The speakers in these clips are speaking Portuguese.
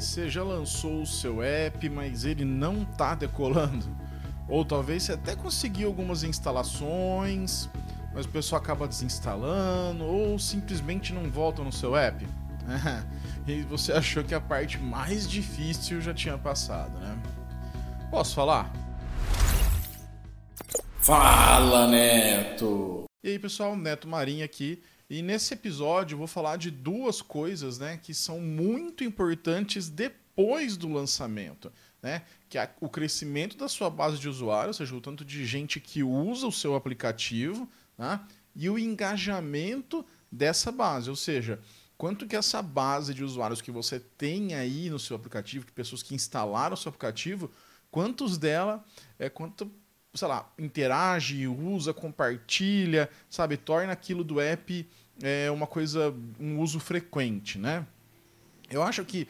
aí, você já lançou o seu app, mas ele não tá decolando? Ou talvez você até conseguiu algumas instalações, mas o pessoal acaba desinstalando, ou simplesmente não volta no seu app? e você achou que a parte mais difícil já tinha passado, né? Posso falar? Fala, Neto! E aí, pessoal, Neto Marinho aqui. E nesse episódio eu vou falar de duas coisas, né, que são muito importantes depois do lançamento, né? Que é o crescimento da sua base de usuários, ou seja, o tanto de gente que usa o seu aplicativo, né? E o engajamento dessa base, ou seja, quanto que essa base de usuários que você tem aí no seu aplicativo, de pessoas que instalaram o seu aplicativo, quantos dela, é quanto, sei lá, interage, usa, compartilha, sabe, torna aquilo do app é, uma coisa, um uso frequente, né? Eu acho que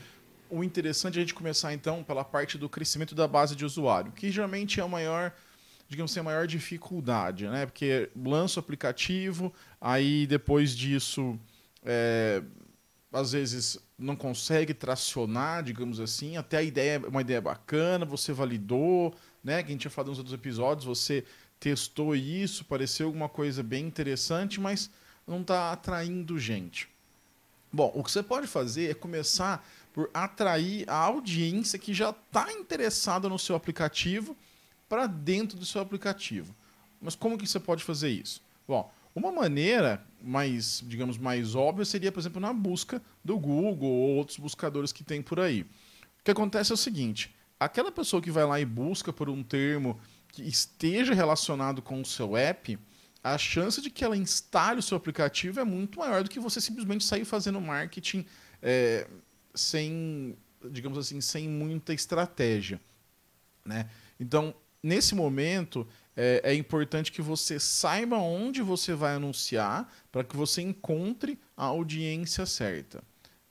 o interessante é a gente começar então pela parte do crescimento da base de usuário, que geralmente é a maior digamos assim, a maior dificuldade, né? Porque lança o aplicativo, aí depois disso é, às vezes não consegue tracionar, digamos assim, até a ideia uma ideia bacana, você validou, né? Que a gente tinha falado nos outros episódios, você testou isso, pareceu alguma coisa bem interessante, mas não está atraindo gente. Bom, o que você pode fazer é começar por atrair a audiência que já está interessada no seu aplicativo para dentro do seu aplicativo. Mas como que você pode fazer isso? Bom, uma maneira mais, digamos, mais óbvia seria, por exemplo, na busca do Google ou outros buscadores que tem por aí. O que acontece é o seguinte: aquela pessoa que vai lá e busca por um termo que esteja relacionado com o seu app, a chance de que ela instale o seu aplicativo é muito maior do que você simplesmente sair fazendo marketing é, sem, digamos assim, sem muita estratégia. Né? Então, nesse momento, é, é, importante que você saiba onde você vai anunciar para que você encontre a audiência certa,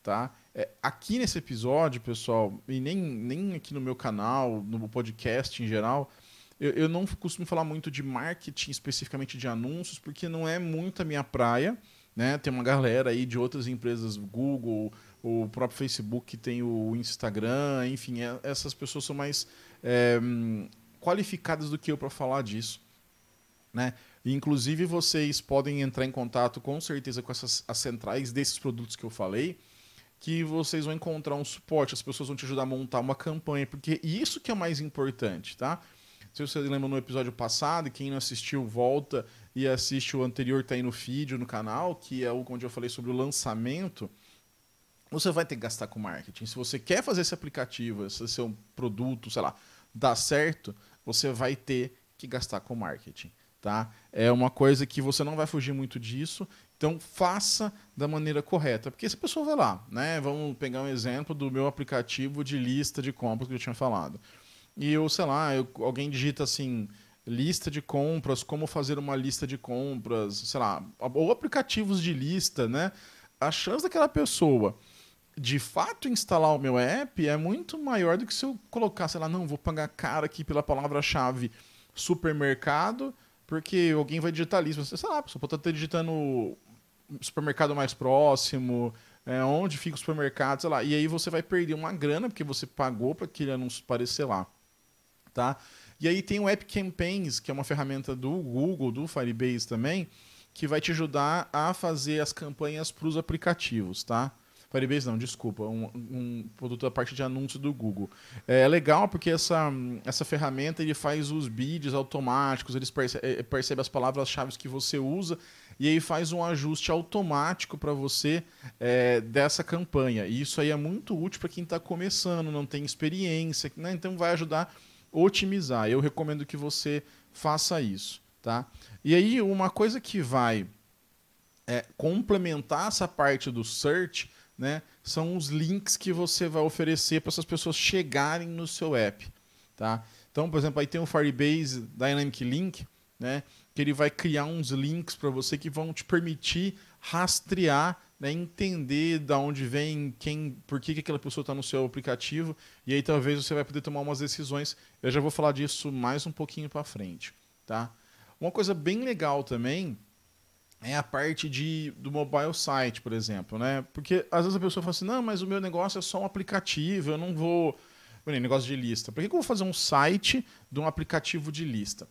tá? É, aqui nesse episódio, pessoal, e nem, nem aqui no meu canal, no podcast em geral, eu, eu não costumo falar muito de marketing especificamente de anúncios, porque não é muito a minha praia, né? Tem uma galera aí de outras empresas, Google, o próprio Facebook tem o Instagram, enfim, é, essas pessoas são mais é, qualificadas do que eu para falar disso. Né? Inclusive, vocês podem entrar em contato com certeza com essas as centrais desses produtos que eu falei, que vocês vão encontrar um suporte, as pessoas vão te ajudar a montar uma campanha, porque isso que é mais importante, tá? Se você lembra no episódio passado, quem não assistiu, volta e assiste o anterior, tá aí no feed, no canal, que é o onde eu falei sobre o lançamento. Você vai ter que gastar com marketing. Se você quer fazer esse aplicativo, esse seu produto, sei lá, dar certo, você vai ter que gastar com marketing. Tá? É uma coisa que você não vai fugir muito disso. Então faça da maneira correta, porque se a pessoa vai lá, né? Vamos pegar um exemplo do meu aplicativo de lista de compras que eu tinha falado. E eu, sei lá, eu, alguém digita assim, lista de compras, como fazer uma lista de compras, sei lá, ou aplicativos de lista, né? A chance daquela pessoa de fato instalar o meu app é muito maior do que se eu colocar, sei lá, não, vou pagar cara aqui pela palavra-chave supermercado, porque alguém vai digitar. Você, sei lá, a pessoa pode estar digitando supermercado mais próximo, é, onde fica o supermercado, sei lá. E aí você vai perder uma grana, porque você pagou para aquele anúncio aparecer lá. Tá? E aí tem o App Campaigns, que é uma ferramenta do Google, do Firebase também, que vai te ajudar a fazer as campanhas para os aplicativos, tá? Firebase não, desculpa, um, um produto da parte de anúncio do Google. É, legal porque essa, essa ferramenta ele faz os bids automáticos, ele percebe, é, percebe as palavras-chave que você usa e aí faz um ajuste automático para você é, dessa campanha. E isso aí é muito útil para quem está começando, não tem experiência, né? então vai ajudar a otimizar. Eu recomendo que você faça isso. Tá? E aí, uma coisa que vai é, complementar essa parte do search né, são os links que você vai oferecer para essas pessoas chegarem no seu app. Tá? Então, por exemplo, aí tem o Firebase Dynamic Link, né, que ele vai criar uns links para você que vão te permitir rastrear, né, entender da onde vem, quem, por que, que aquela pessoa está no seu aplicativo, e aí talvez você vai poder tomar umas decisões. Eu já vou falar disso mais um pouquinho para frente. Tá? Uma coisa bem legal também é a parte de, do mobile site, por exemplo, né? Porque às vezes a pessoa fala assim, não, mas o meu negócio é só um aplicativo, eu não vou... Negócio de lista. Por que, que eu vou fazer um site de um aplicativo de lista?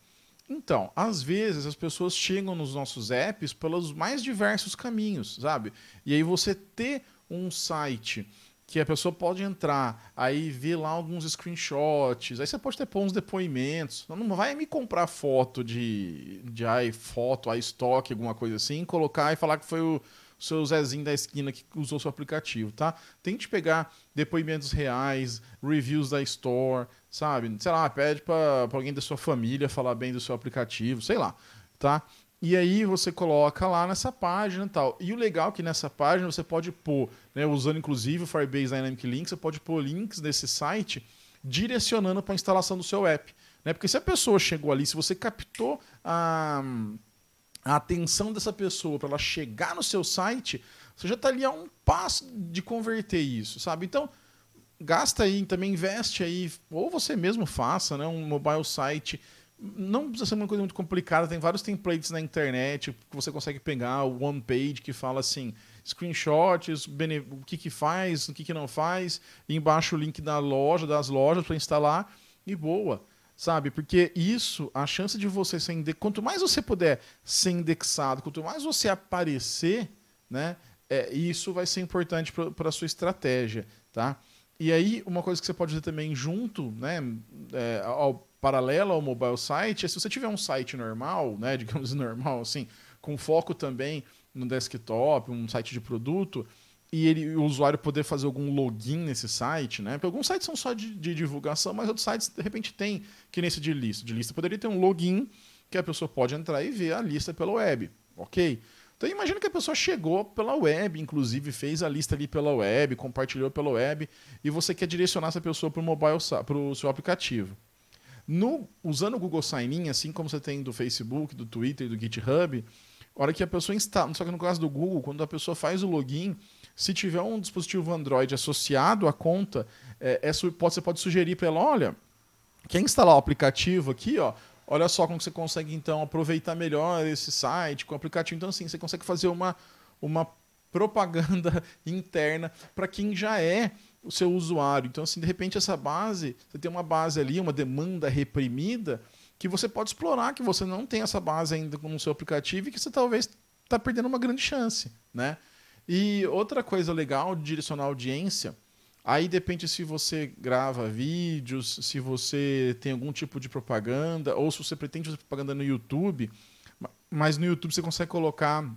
Então, às vezes as pessoas chegam nos nossos apps pelos mais diversos caminhos, sabe? E aí você ter um site que a pessoa pode entrar, aí ver lá alguns screenshots, aí você pode ter pôr uns depoimentos. Não vai me comprar foto de, de iPhoto, iStock, alguma coisa assim, colocar e falar que foi o seu Zezinho da esquina que usou seu aplicativo, tá? Tente pegar depoimentos reais, reviews da Store, sabe? Sei lá, pede para alguém da sua família falar bem do seu aplicativo, sei lá, tá? E aí você coloca lá nessa página e tal. E o legal é que nessa página você pode pôr, né, usando inclusive o Firebase Dynamic Link, você pode pôr links desse site direcionando para a instalação do seu app. Né? Porque se a pessoa chegou ali, se você captou a, a atenção dessa pessoa para ela chegar no seu site, você já está ali a um passo de converter isso, sabe? Então, gasta aí, também investe aí, ou você mesmo faça né, um mobile site não precisa ser uma coisa muito complicada, tem vários templates na internet que você consegue pegar, o one page que fala assim, screenshots, o que que faz, o que que não faz, e embaixo o link da loja, das lojas para instalar e boa, sabe? Porque isso, a chance de você ser indexado, quanto mais você puder ser indexado, quanto mais você aparecer, né, é, isso vai ser importante para a sua estratégia, tá? E aí, uma coisa que você pode fazer também junto, né, é, ao paralela ao mobile site é se você tiver um site normal, né, digamos normal assim, com foco também no desktop, um site de produto, e ele, o usuário poder fazer algum login nesse site, né? Porque alguns sites são só de, de divulgação, mas outros sites de repente tem, que nesse de lista. De lista poderia ter um login que a pessoa pode entrar e ver a lista pela web, ok? Então imagina que a pessoa chegou pela web, inclusive fez a lista ali pela web, compartilhou pela web, e você quer direcionar essa pessoa para o mobile, para o seu aplicativo. No, usando o Google Sign-in, assim como você tem do Facebook, do Twitter e do GitHub, a hora que a pessoa instala, só que no caso do Google, quando a pessoa faz o login, se tiver um dispositivo Android associado à conta, é, é, você pode sugerir para ela, olha, quer instalar o aplicativo aqui, ó, olha só como você consegue então aproveitar melhor esse site com o aplicativo. Então assim, você consegue fazer uma, uma propaganda interna para quem já é o seu usuário. Então, assim, de repente, essa base, você tem uma base ali, uma demanda reprimida, que você pode explorar, que você não tem essa base ainda no seu aplicativo e que você talvez está perdendo uma grande chance, né? E outra coisa legal de direcionar audiência, aí depende se você grava vídeos, se você tem algum tipo de propaganda, ou se você pretende fazer propaganda no YouTube, mas no YouTube você consegue colocar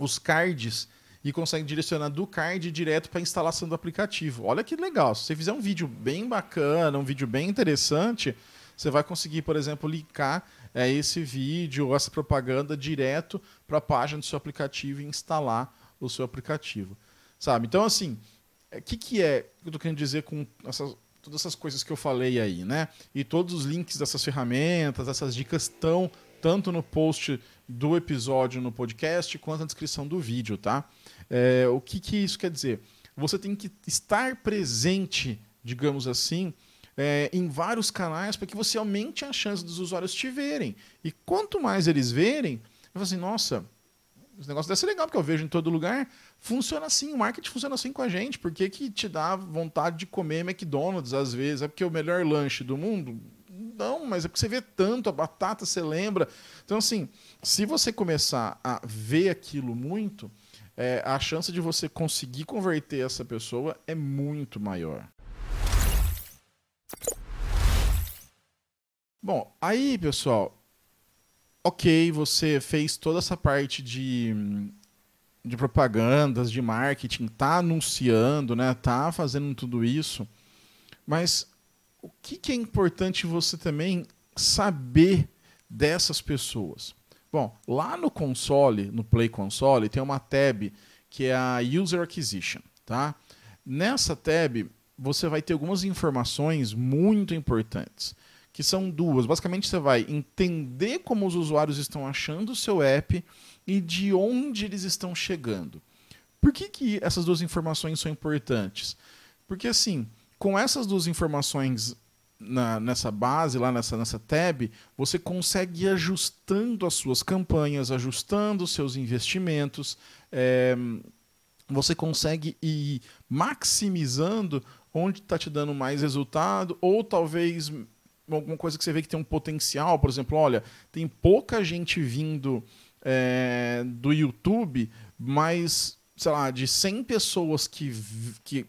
os cards e consegue direcionar do card direto para a instalação do aplicativo. Olha que legal. Se você fizer um vídeo bem bacana, um vídeo bem interessante, você vai conseguir, por exemplo, linkar é, esse vídeo ou essa propaganda direto para a página do seu aplicativo e instalar o seu aplicativo. Sabe? Então, assim, o é, que, que é que eu estou querendo dizer com essas, todas essas coisas que eu falei aí, né? E todos os links dessas ferramentas, essas dicas estão tanto no post do episódio no podcast quanto na descrição do vídeo, tá? É, o que, que isso quer dizer? Você tem que estar presente, digamos assim, é, em vários canais para que você aumente a chance dos usuários te verem. E quanto mais eles verem, falo assim, nossa, esse negócio deve ser legal, porque eu vejo em todo lugar. Funciona assim, o marketing funciona assim com a gente. Por que, que te dá vontade de comer McDonald's às vezes? É porque é o melhor lanche do mundo? Não, mas é porque você vê tanto, a batata você lembra. Então, assim, se você começar a ver aquilo muito, é, a chance de você conseguir converter essa pessoa é muito maior. Bom, aí, pessoal, ok, você fez toda essa parte de, de propagandas, de marketing, tá anunciando, né, tá fazendo tudo isso, mas o que, que é importante você também saber dessas pessoas? Bom, lá no console, no Play Console, tem uma tab que é a User Acquisition, tá? Nessa tab, você vai ter algumas informações muito importantes, que são duas. Basicamente, você vai entender como os usuários estão achando o seu app e de onde eles estão chegando. Por que, que essas duas informações são importantes? Porque, assim, com essas duas informações na, nessa base, lá nessa, nessa tab, você consegue ir ajustando as suas campanhas, ajustando os seus investimentos, é, você consegue ir maximizando onde está te dando mais resultado, ou talvez alguma coisa que você vê que tem um potencial, por exemplo, olha, tem pouca gente vindo é, do YouTube, mas, sei lá, de 100 pessoas que, que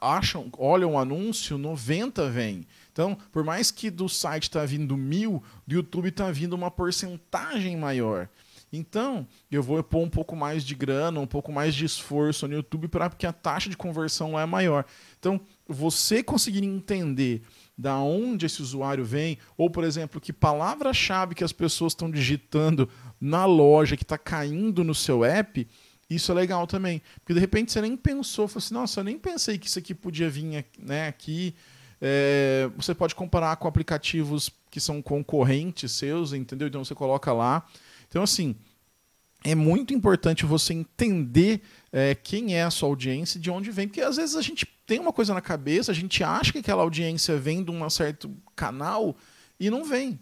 acham, olham o anúncio, 90 vêm. Então, por mais que do site está vindo mil, do YouTube está vindo uma porcentagem maior. Então, eu vou pôr um pouco mais de grana, um pouco mais de esforço no YouTube para que a taxa de conversão lá é maior. Então, você conseguir entender da onde esse usuário vem, ou, por exemplo, que palavra-chave que as pessoas estão digitando na loja, que está caindo no seu app, isso é legal também. Porque de repente você nem pensou, falou assim, nossa, eu nem pensei que isso aqui podia vir né, aqui. É, você pode comparar com aplicativos que são concorrentes seus, entendeu? Então você coloca lá. Então, assim, é muito importante você entender é, quem é a sua audiência de onde vem. Porque às vezes a gente tem uma coisa na cabeça, a gente acha que aquela audiência vem de um certo canal e não vem.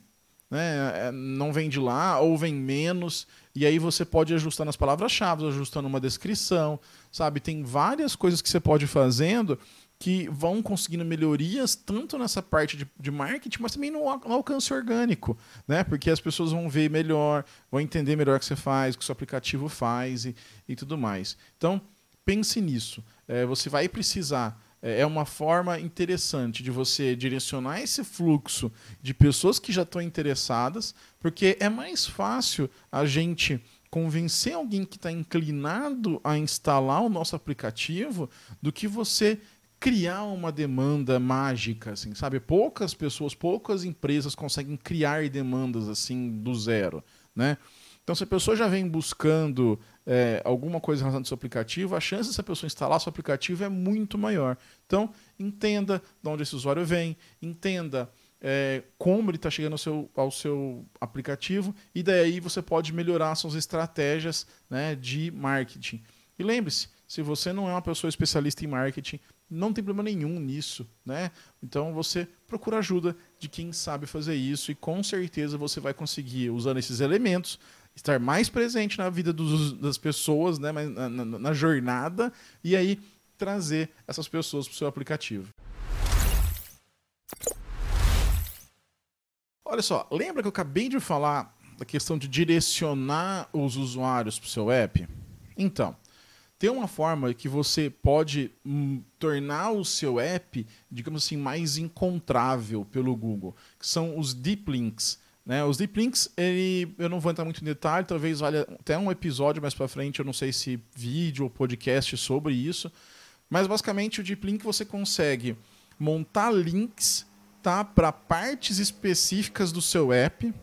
Né? É, não vem de lá ou vem menos. E aí você pode ajustar nas palavras-chave, ajustando uma descrição, sabe? Tem várias coisas que você pode ir fazendo que vão conseguindo melhorias tanto nessa parte de, de marketing, mas também no, no, alcance orgânico, né? Porque as pessoas vão ver melhor, vão entender melhor o que você faz, o que o seu aplicativo faz e, e tudo mais. Então, pense nisso. É, você vai precisar é, é uma forma interessante de você direcionar esse fluxo de pessoas que já estão interessadas, porque é mais fácil a gente convencer alguém que está inclinado a instalar o nosso aplicativo do que você criar uma demanda mágica, assim, sabe? Poucas pessoas, poucas empresas conseguem criar demandas assim do zero, né? Então, se a pessoa já vem buscando é, alguma coisa relacionada ao seu aplicativo, a chance dessa pessoa instalar seu aplicativo é muito maior. Então, entenda de onde esse usuário vem, entenda é, como ele está chegando ao seu, ao seu aplicativo, e daí você pode melhorar suas estratégias né, de marketing. E lembre-se, se você não é uma pessoa especialista em marketing, não tem problema nenhum nisso, né? Então você procura ajuda de quem sabe fazer isso e com certeza você vai conseguir, usando esses elementos, estar mais presente na vida dos, das pessoas, né, na, na, na jornada, e aí trazer essas pessoas para o seu aplicativo. Olha só, lembra que eu acabei de falar da questão de direcionar os usuários para o seu app? Então, tem uma forma que você pode hum, tornar o seu app, digamos assim, mais encontrável pelo Google, que são os deep links. Né? Os deep links, ele, eu não vou entrar muito em detalhe, talvez valha até um episódio mais para frente, eu não sei se vídeo ou podcast sobre isso, mas basicamente o deep link você consegue montar links tá, para partes específicas do seu app,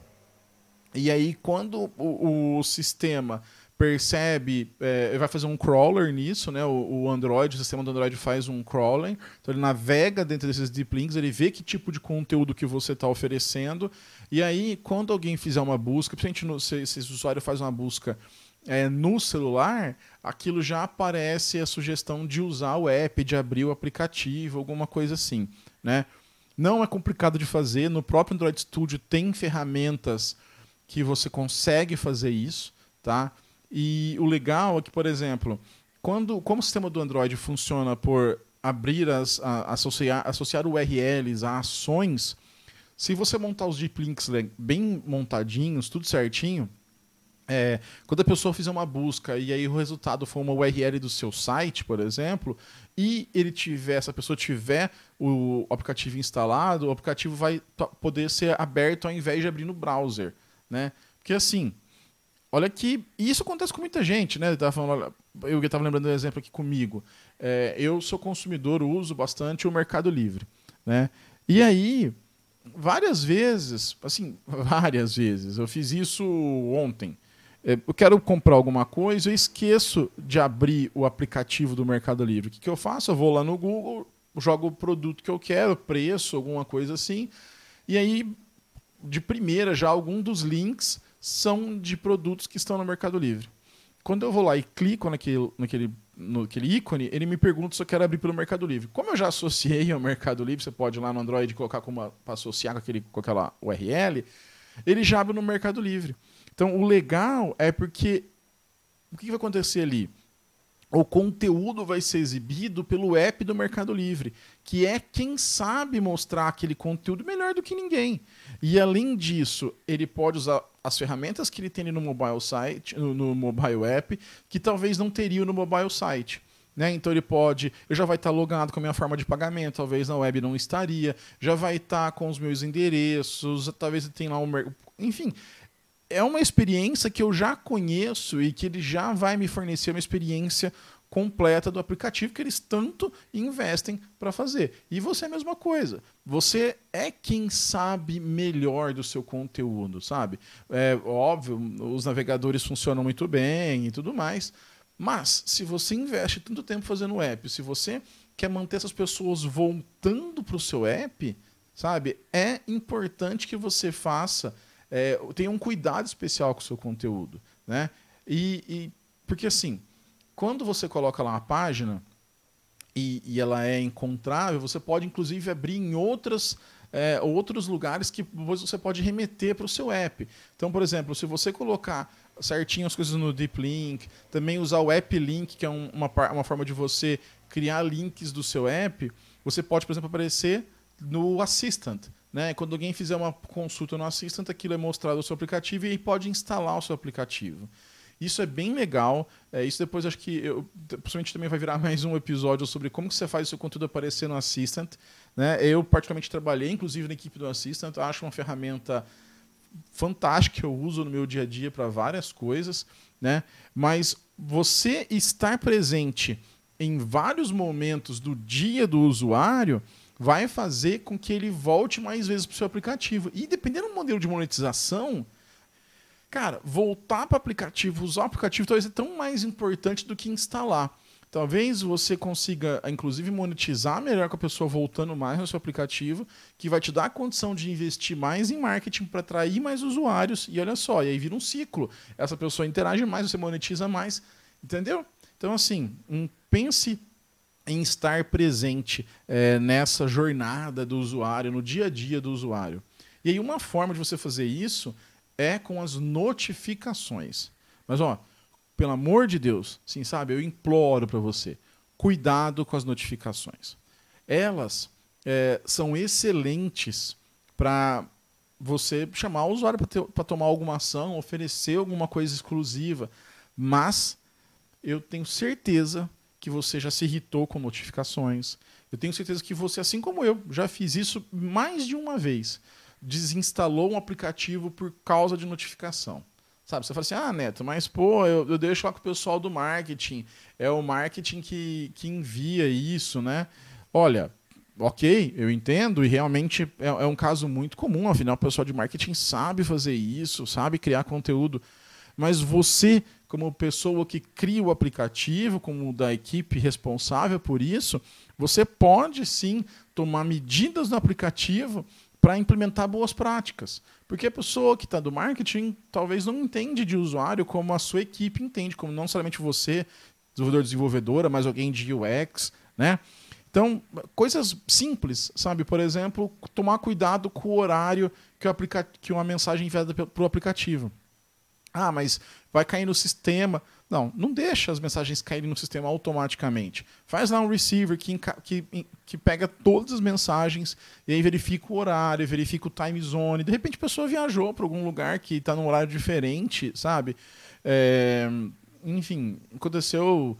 e aí quando o, o sistema percebe, é, vai fazer um crawler nisso, né? O, o, Android, o sistema do Android faz um crawler, então ele navega dentro desses deep links, ele vê que tipo de conteúdo que você está oferecendo, e aí quando alguém fizer uma busca, principalmente no, se, se o usuário faz uma busca é, no celular, aquilo já aparece a sugestão de usar o app, de abrir o aplicativo, alguma coisa assim, né? Não é complicado de fazer, no próprio Android Studio tem ferramentas que você consegue fazer isso, tá? E o legal é que, por exemplo, quando, como o sistema do Android funciona por abrir as a, associar, associar URLs a ações, se você montar os deep links bem montadinhos, tudo certinho, é, quando a pessoa fizer uma busca e aí o resultado for uma URL do seu site, por exemplo, e ele tiver, essa pessoa tiver o aplicativo instalado, o aplicativo vai poder ser aberto ao invés de abrir no browser, né? Porque assim, Olha que isso acontece com muita gente, né? Eu estava falando, eu estava lembrando um exemplo aqui comigo. É, eu sou consumidor, uso bastante o Mercado Livre, né? E aí, várias vezes, assim, várias vezes, eu fiz isso ontem. É, eu quero comprar alguma coisa, eu esqueço de abrir o aplicativo do Mercado Livre. O que, que eu faço? Eu vou lá no Google, jogo o produto que eu quero, preço, alguma coisa assim, e aí, de primeira, já algum dos links são de produtos que estão no Mercado Livre. quando eu vou lá e clico naquele, naquele, naquele ícone, ele me pergunta se eu quero abrir pelo Mercado Livre. Como eu já associei ao Mercado Livre, você pode ir lá no Android colocar como para associar com, aquele, com aquela URL, ele já abre no Mercado Livre. Então, o legal é porque o que vai acontecer ali? o conteúdo vai ser exibido pelo app do Mercado Livre, que é quem sabe mostrar aquele conteúdo melhor do que ninguém. E além disso, ele pode usar as ferramentas que ele tem no mobile site, no, mobile app, que talvez não teria no mobile site. Né? Então ele pode, eu já vai estar logado com a minha forma de pagamento, talvez na web não estaria, já vai estar com os meus endereços, talvez ele tenha lá um, enfim, é uma experiência que eu já conheço e que ele já vai me fornecer uma experiência completa do aplicativo que eles tanto investem para fazer. E você é a mesma coisa. Você é quem sabe melhor do seu conteúdo, sabe? É óbvio, os navegadores funcionam muito bem e tudo mais. Mas se você investe tanto tempo fazendo app, se você quer manter essas pessoas voltando para o seu app, sabe? É importante que você faça é, tenha um cuidado especial com o seu conteúdo. Né? E, e, porque assim, quando você coloca lá uma página e, e ela é encontrável, você pode inclusive abrir em outras. É, outros lugares que você pode remeter para o seu app. Então, por exemplo, se você colocar certinho as coisas no Deep Link, também usar o App Link, que é um, uma, uma forma de você criar links do seu app, você pode, por exemplo, aparecer no Assistant. Né? Quando alguém fizer uma consulta no Assistant, aquilo é mostrado no seu aplicativo e pode instalar o seu aplicativo. Isso é bem legal. É, isso depois acho que eu, possivelmente também vai virar mais um episódio sobre como que você faz o seu conteúdo aparecer no Assistant. Né? Eu particularmente trabalhei, inclusive na equipe do Assistant, acho uma ferramenta fantástica que eu uso no meu dia a dia para várias coisas, né? Mas você estar presente em vários momentos do dia do usuário vai fazer com que ele volte mais vezes para o seu aplicativo. E dependendo do modelo de monetização, cara, voltar para o aplicativo, usar o aplicativo talvez é tão mais importante do que instalar. Talvez você consiga, inclusive, monetizar melhor com a pessoa voltando mais no seu aplicativo, que vai te dar a condição de investir mais em marketing para atrair mais usuários. E olha só, e aí vira um ciclo. Essa pessoa interage mais, você monetiza mais. Entendeu? Então, assim, um, pense em estar presente é, nessa jornada do usuário, no dia a dia do usuário. E aí, uma forma de você fazer isso é com as notificações. Mas, ó, pelo amor de Deus, sim, sabe, eu imploro para você, cuidado com as notificações. Elas é, são excelentes para você chamar o usuário para tomar alguma ação, oferecer alguma coisa exclusiva, mas eu tenho certeza que você já se irritou com notificações. Eu tenho certeza que você, assim como eu, já fiz isso mais de uma vez. Desinstalou um aplicativo por causa de notificação. Sabe, você fala assim, ah, Neto, mas pô, eu, eu deixo lá com o pessoal do marketing. É o marketing que, que envia isso, né? Olha, ok, eu entendo, e realmente é, é, um caso muito comum, afinal, o pessoal de marketing sabe fazer isso, sabe criar conteúdo. Mas você como pessoa que cria o aplicativo, como da equipe responsável por isso, você pode sim tomar medidas no aplicativo para implementar boas práticas. Porque a pessoa que está do marketing talvez não entende de usuário como a sua equipe entende, como não somente você, desenvolvedor desenvolvedora, mas alguém de UX, né? Então, coisas simples, sabe? Por exemplo, tomar cuidado com o horário que, o aplica que uma mensagem enviada para o aplicativo. Ah, mas vai cair no sistema. Não, não deixa as mensagens caírem no sistema automaticamente. Faz lá um receiver que, que, que pega todas as mensagens e aí verifica o horário, verifica o time zone. De repente a pessoa viajou para algum lugar que está num horário diferente, sabe? É, enfim, aconteceu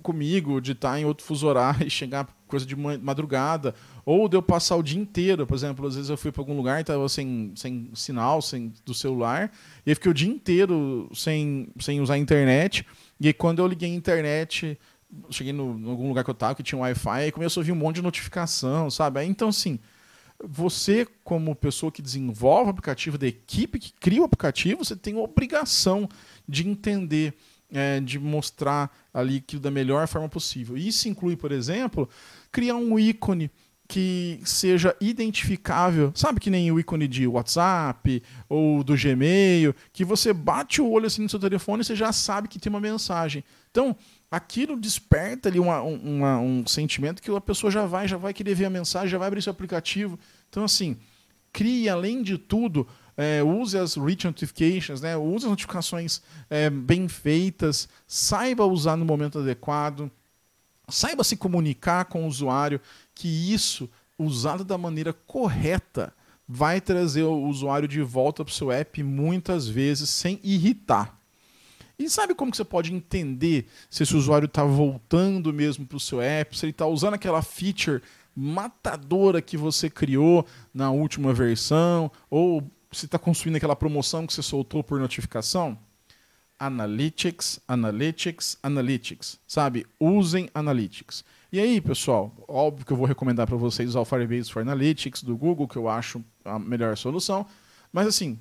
comigo de estar tá em outro fuso horário e chegar coisa de madrugada ou de eu passar o dia inteiro, por exemplo, às vezes eu fui para algum lugar e estava sem, sem sinal, sem do celular, e eu fiquei o dia inteiro sem, sem usar a internet. E aí, quando eu liguei a internet, cheguei no, em algum lugar que eu estava que tinha um Wi-Fi, e começou a vir um monte de notificação, sabe? Aí, então, assim, você, como pessoa que desenvolve o aplicativo, da equipe que cria o aplicativo, você tem obrigação de entender, é, de mostrar ali aquilo da melhor forma possível. Isso inclui, por exemplo, criar um ícone que seja identificável, sabe que nem o ícone de WhatsApp ou do Gmail, que você bate o olho assim no seu telefone e você já sabe que tem uma mensagem. Então, aquilo desperta ali uma, uma, um sentimento que a pessoa já vai, já vai querer ver a mensagem, já vai abrir seu aplicativo. Então, assim, crie, além de tudo, é, use as rich notifications, né? use as notificações é, bem feitas, saiba usar no momento adequado, saiba se comunicar com o usuário, que isso, usado da maneira correta, vai trazer o usuário de volta para o seu app muitas vezes sem irritar. E sabe como que você pode entender se esse usuário está voltando mesmo para o seu app, se ele está usando aquela feature matadora que você criou na última versão, ou se está consumindo aquela promoção que você soltou por notificação? Analytics, Analytics, Analytics. Sabe? Usem Analytics. E aí, pessoal, óbvio que eu vou recomendar para vocês usar o Firebase for Analytics do Google, que eu acho a melhor solução. Mas assim,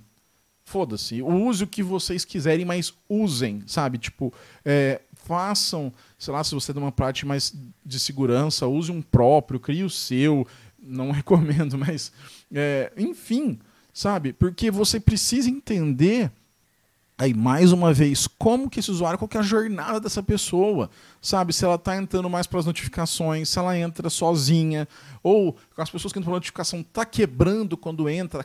foda-se. Use o que vocês quiserem, mas usem, sabe? Tipo, é, façam, sei lá, se você tem uma parte mais de segurança, use um próprio, crie o seu. Não recomendo, mas é, enfim, sabe? Porque você precisa entender Aí, mais uma vez, como que esse usuário, qual que é a jornada dessa pessoa? Sabe, se ela está entrando mais para as notificações, se ela entra sozinha, ou as pessoas que entram para notificação tá quebrando quando entra,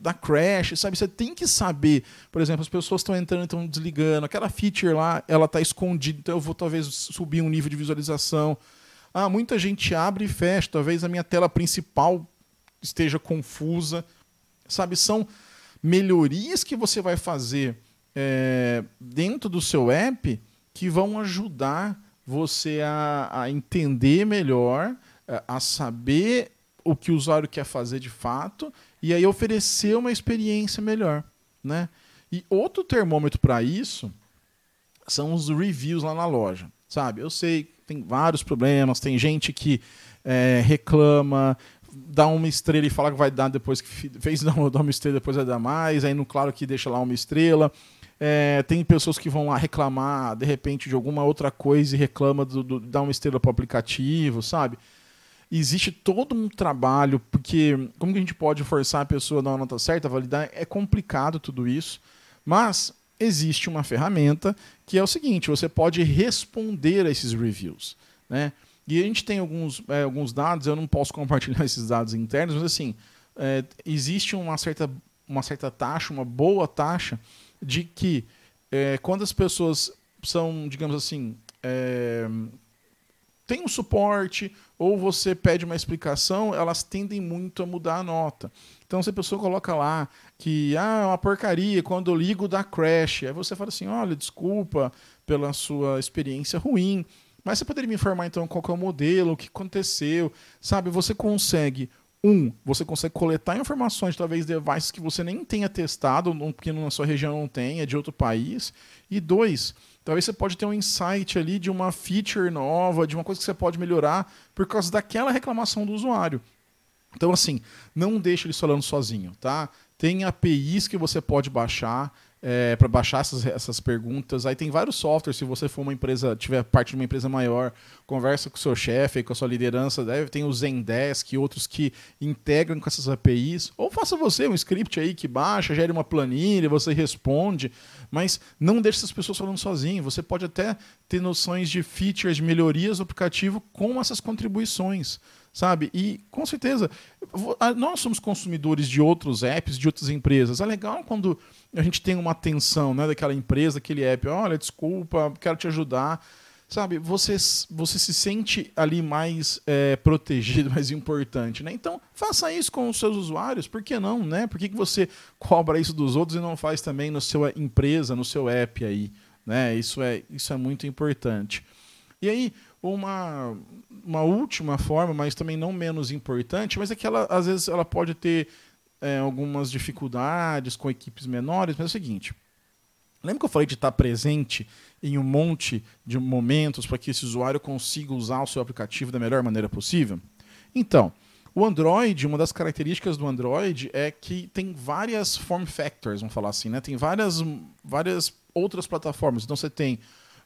dá crash, sabe? Você tem que saber, por exemplo, as pessoas estão entrando e estão desligando, aquela feature lá, ela está escondida, então eu vou talvez subir um nível de visualização. Ah, muita gente abre e fecha, talvez a minha tela principal esteja confusa. Sabe, são melhorias que você vai fazer é, dentro do seu app que vão ajudar você a, a entender melhor, a, a saber o que o usuário quer fazer de fato e aí oferecer uma experiência melhor, né? E outro termômetro para isso são os reviews lá na loja, sabe? Eu sei tem vários problemas, tem gente que é, reclama, dá uma estrela e fala que vai dar depois que fez dar uma estrela, depois vai dar mais, aí no claro que deixa lá uma estrela. É, tem pessoas que vão lá reclamar, de repente, de alguma outra coisa e reclama do, do dar uma estrela para o aplicativo, sabe? Existe todo um trabalho, porque como que a gente pode forçar a pessoa a dar uma nota certa, validar? É complicado tudo isso, mas existe uma ferramenta que é o seguinte: você pode responder a esses reviews, né? E a gente tem alguns, é, alguns dados, eu não posso compartilhar esses dados internos, mas assim, é, existe uma certa, uma certa taxa, uma boa taxa de que é, quando as pessoas são, digamos assim, é, tem um suporte ou você pede uma explicação, elas tendem muito a mudar a nota. Então, se a pessoa coloca lá que ah, é uma porcaria, quando eu ligo dá crash, aí você fala assim: olha, desculpa pela sua experiência ruim, mas você poderia me informar então qual é o modelo, o que aconteceu, sabe? Você consegue um, você consegue coletar informações, talvez devices que você nem tenha testado, porque na sua região não tem, é de outro país. E dois, talvez você pode ter um insight ali de uma feature nova, de uma coisa que você pode melhorar por causa daquela reclamação do usuário. Então, assim, não deixe ele falando sozinho, tá? Tem APIs que você pode baixar é, para baixar essas, essas perguntas. Aí tem vários softwares, se você for uma empresa, tiver parte de uma empresa maior, conversa com o seu chefe, com a sua liderança, deve, tem o Zendesk e outros que integram com essas APIs. Ou faça você um script aí que baixa, gere uma planilha, você responde, mas não deixe essas pessoas falando sozinho. Você pode até ter noções de features, de melhorias do aplicativo com essas contribuições sabe? E com certeza, nós somos consumidores de outros apps, de outras empresas. É legal quando a gente tem uma atenção né, daquela empresa, daquele app, olha, desculpa, quero te ajudar. Sabe, você, você se sente ali mais é, protegido, mais importante, né? Então, faça isso com os seus usuários, por que não, né? Por que, que você cobra isso dos outros e não faz também na sua empresa, no seu app aí, né? Isso é, isso é muito importante. E aí, uma, uma última forma, mas também não menos importante, mas é que ela, às vezes, ela pode ter é, algumas dificuldades com equipes menores, mas é o seguinte. Lembra que eu falei de estar presente em um monte de momentos para que esse usuário consiga usar o seu aplicativo da melhor maneira possível? Então, o Android, uma das características do Android é que tem várias form factors, vamos falar assim, né? Tem várias, várias outras plataformas. Então você tem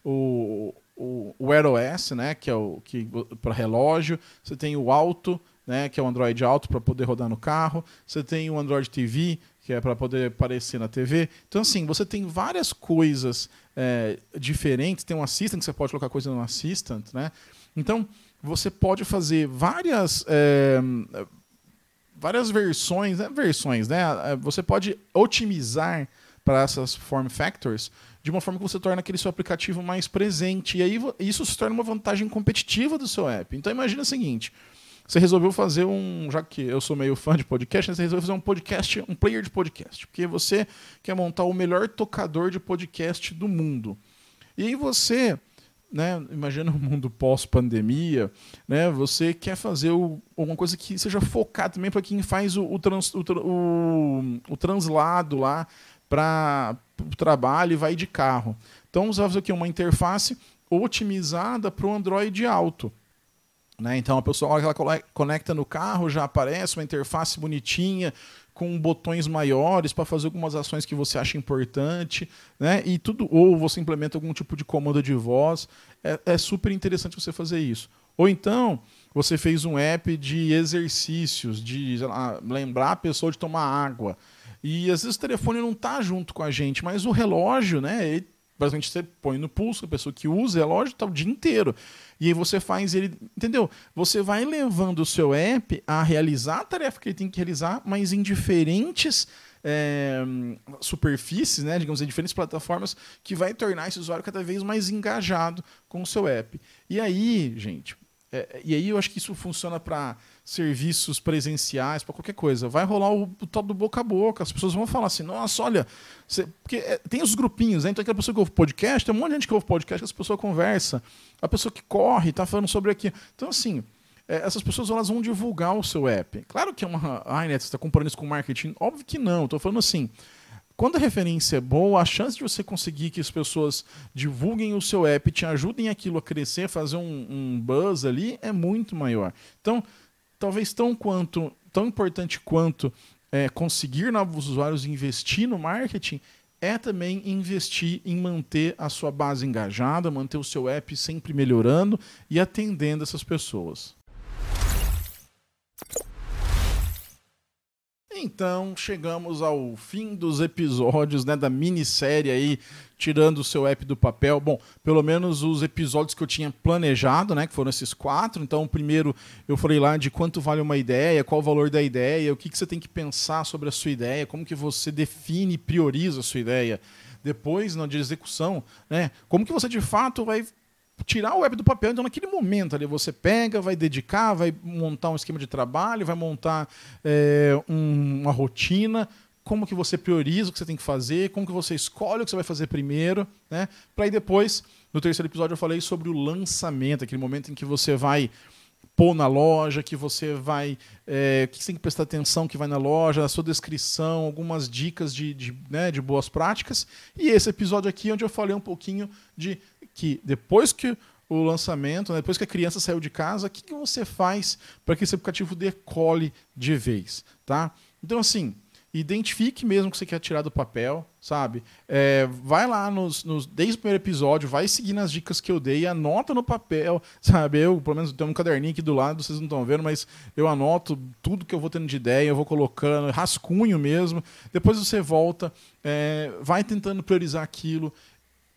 o, o, o Wear OS, né, que é o que para relógio, você tem o Alto, né, que é o Android Auto para poder rodar no carro. Você tem o Android TV, que é para poder aparecer na TV. Então, assim, você tem várias coisas é, diferentes. Tem um Assistant, que você pode colocar coisa no Assistant, né? Então, você pode fazer várias. É, várias versões, né? versões, né? É, você pode otimizar para essas form factors de uma forma que você torna aquele seu aplicativo mais presente. E aí isso se torna uma vantagem competitiva do seu app. Então imagina o seguinte: você resolveu fazer um. Já que eu sou meio fã de podcast, você resolveu fazer um podcast, um player de podcast. Porque você quer montar o melhor tocador de podcast do mundo. E aí você. Né, imagina um mundo pós-pandemia, né, você quer fazer o, alguma coisa que seja focada também para quem faz o, o, trans, o, o, o translado lá para o trabalho e vai de carro. Então você fazer o quê? Uma interface otimizada para o Android Auto. Né? Então a pessoa, hora que ela conecta no carro, já aparece uma interface bonitinha, com botões maiores para fazer algumas ações que você acha importante, né? E tudo, ou você implementa algum tipo de comando de voz. É, é super interessante você fazer isso. Ou então, você fez um app de exercícios, de lá, lembrar a pessoa de tomar água. E às vezes o telefone não está junto com a gente, mas o relógio, né? Ele, basicamente você põe no pulso, a pessoa que usa o relógio está o dia inteiro. E aí você faz ele, entendeu? Você vai levando o seu app a realizar a tarefa que ele tem que realizar, mas em diferentes é, superfícies, né, digamos, em diferentes plataformas, que vai tornar esse usuário cada vez mais engajado com o seu app. E aí, gente, é, e aí eu acho que isso funciona para serviços presenciais, para qualquer coisa. Vai rolar o, o tal do boca a boca. As pessoas vão falar assim, nossa, olha. Porque é, tem os grupinhos, né? Então aquela pessoa que ouve podcast, tem um monte de gente que ouve podcast, que as pessoas conversam. A pessoa que corre, está falando sobre aqui. Então, assim, é, essas pessoas elas vão divulgar o seu app. Claro que é uma. Ai, né, você está comparando isso com marketing? Óbvio que não. Estou falando assim. Quando a referência é boa, a chance de você conseguir que as pessoas divulguem o seu app, te ajudem aquilo a crescer, fazer um, um buzz ali, é muito maior. Então, talvez tão quanto, tão importante quanto é, conseguir novos usuários investir no marketing, é também investir em manter a sua base engajada, manter o seu app sempre melhorando e atendendo essas pessoas. Então, chegamos ao fim dos episódios né, da minissérie aí, tirando o seu app do papel. Bom, pelo menos os episódios que eu tinha planejado, né, que foram esses quatro. Então, o primeiro eu falei lá de quanto vale uma ideia, qual o valor da ideia, o que, que você tem que pensar sobre a sua ideia, como que você define e prioriza a sua ideia. Depois, na de execução, né, como que você de fato vai tirar o web do papel. Então, naquele momento ali, você pega, vai dedicar, vai montar um esquema de trabalho, vai montar é, um, uma rotina, como que você prioriza o que você tem que fazer, como que você escolhe o que você vai fazer primeiro, né? Para aí depois, no terceiro episódio, eu falei sobre o lançamento, aquele momento em que você vai pôr na loja, que você vai. É, que você tem que prestar atenção que vai na loja, a sua descrição, algumas dicas de, de, né, de boas práticas. E esse episódio aqui, onde eu falei um pouquinho de que depois que o lançamento, né, depois que a criança saiu de casa, o que, que você faz para que esse aplicativo decole de vez, tá? Então, assim, identifique mesmo que você quer tirar do papel, sabe? É, vai lá nos, nos, desde o primeiro episódio, vai seguindo as dicas que eu dei, anota no papel, sabe? Eu, pelo menos, tenho um caderninho aqui do lado, vocês não estão vendo, mas eu anoto tudo que eu vou tendo de ideia, eu vou colocando, rascunho mesmo. Depois você volta, é, vai tentando priorizar aquilo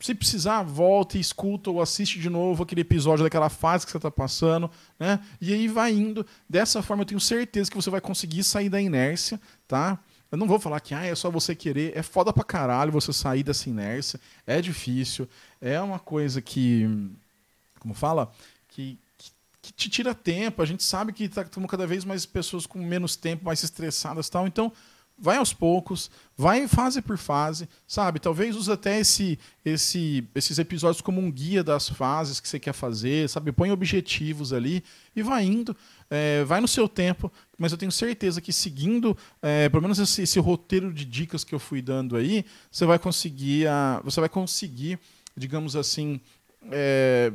se precisar, volta e escuta ou assiste de novo aquele episódio daquela fase que você está passando, né? E aí vai indo. Dessa forma, eu tenho certeza que você vai conseguir sair da inércia, tá? Eu não vou falar que ah, é só você querer. É foda pra caralho você sair dessa inércia. É difícil. É uma coisa que. Como fala? Que, que, que te tira tempo. A gente sabe que tá cada vez mais pessoas com menos tempo, mais estressadas e tal. Então, vai aos poucos, vai fase por fase, sabe? Talvez use até esse, esse, esses episódios como um guia das fases que você quer fazer, sabe? Põe objetivos ali e vai indo, é, vai no seu tempo, mas eu tenho certeza que seguindo, é, pelo menos esse, esse, roteiro de dicas que eu fui dando aí, você vai conseguir, a, você vai conseguir, digamos assim, é,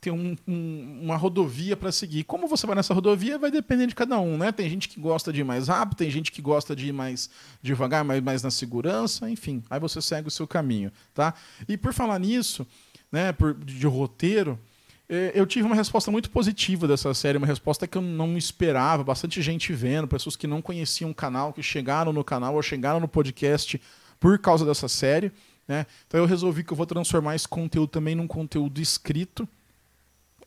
ter um, um, uma rodovia para seguir. Como você vai nessa rodovia vai depender de cada um, né? Tem gente que gosta de ir mais rápido, tem gente que gosta de ir mais devagar, mais, mais na segurança, enfim. Aí você segue o seu caminho, tá? E por falar nisso, né, por, de roteiro, é, eu tive uma resposta muito positiva dessa série, uma resposta que eu não esperava, bastante gente vendo, pessoas que não conheciam o canal, que chegaram no canal ou chegaram no podcast por causa dessa série. Né? Então eu resolvi que eu vou transformar esse conteúdo também num conteúdo escrito.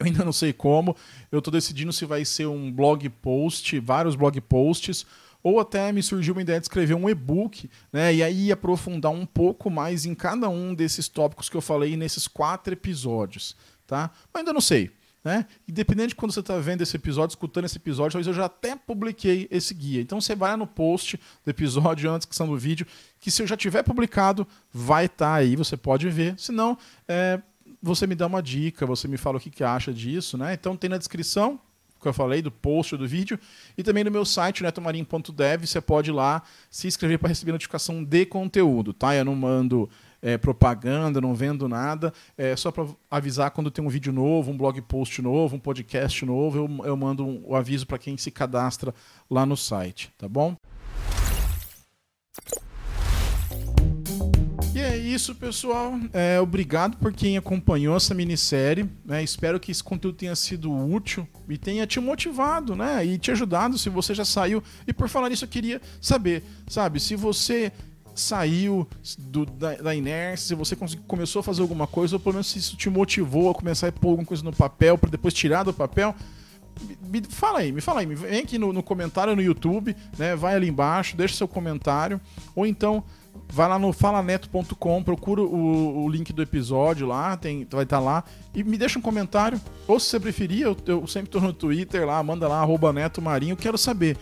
Eu ainda não sei como. Eu estou decidindo se vai ser um blog post, vários blog posts, ou até me surgiu uma ideia de escrever um e-book, né? E aí aprofundar um pouco mais em cada um desses tópicos que eu falei nesses quatro episódios tá? Mas ainda não sei. Né? Independente de quando você está vendo esse episódio, escutando esse episódio, talvez eu já até publiquei esse guia. Então você vai no post do episódio, antes que do vídeo, que se eu já tiver publicado, vai estar tá aí, você pode ver. Se não, é, você me dá uma dica, você me fala o que, que acha disso. Né? Então tem na descrição, que eu falei, do post do vídeo, e também no meu site, netomarim.dev, você pode ir lá se inscrever para receber notificação de conteúdo. Tá? Eu não mando é, propaganda, não vendo nada. É só para avisar quando tem um vídeo novo, um blog post novo, um podcast novo, eu, eu mando um, o aviso para quem se cadastra lá no site, tá bom? É isso, pessoal. É, obrigado por quem acompanhou essa minissérie. Né? Espero que esse conteúdo tenha sido útil e tenha te motivado, né? E te ajudado se você já saiu. E por falar nisso, eu queria saber, sabe, se você saiu do, da, da, inércia, se você começou a fazer alguma coisa, ou pelo menos se isso te motivou a começar a pôr alguma coisa no papel para depois tirar do papel. Me, me, fala aí, me fala aí, vem aqui no, no, comentário no YouTube, né? Vai ali embaixo, deixa seu comentário, ou então vai lá no falaneto.com, procura o, o, link do episódio lá, tem, vai estar tá lá, e me deixa um comentário, ou se você preferir, eu, eu sempre estou no Twitter lá, manda lá, arroba Neto Marinho, quero saber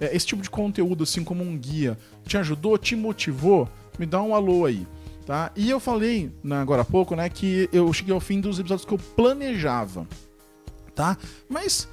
é, esse tipo de conteúdo, assim como um guia, te ajudou, te motivou? Me dá um alô aí. Tá? E eu falei né, agora há pouco, né, que eu cheguei ao fim dos episódios que eu planejava, tá? Mas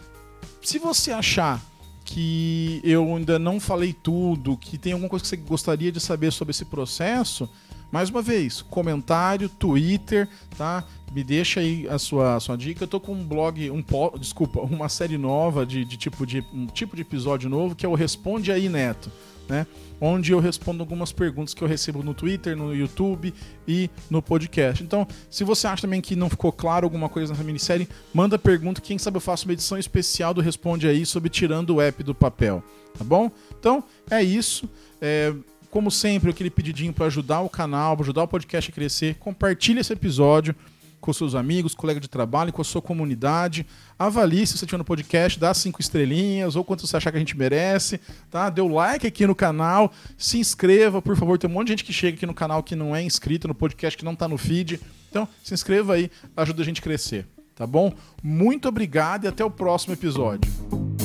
se você achar que eu ainda não falei tudo, que tem alguma coisa que você gostaria de saber sobre esse processo, mais uma vez, comentário, Twitter, tá? Me deixa aí a sua, a sua dica. Eu tô com um blog, um desculpa, uma série nova de, de tipo de um tipo de episódio novo que é o Responde aí Neto, né? Onde eu respondo algumas perguntas que eu recebo no Twitter, no YouTube e no podcast. Então, se você acha também que não ficou claro alguma coisa nessa minissérie, manda pergunta. Quem sabe eu faço uma edição especial do Responde aí sobre tirando o app do papel, tá bom? Então, é isso. É, como sempre, aquele pedidinho para ajudar o canal, ajudar o podcast a crescer. Compartilhe esse episódio com seus amigos, colegas de trabalho, com a sua comunidade. Avalie se você estiver no podcast, dá cinco estrelinhas ou quanto você achar que a gente merece, tá? Dê o like aqui no canal, se inscreva, por favor. Tem um monte de gente que chega aqui no canal que não é inscrito no podcast, que não está no feed. Então, se inscreva aí, ajuda a gente a crescer, tá bom? Muito obrigado e até o próximo episódio.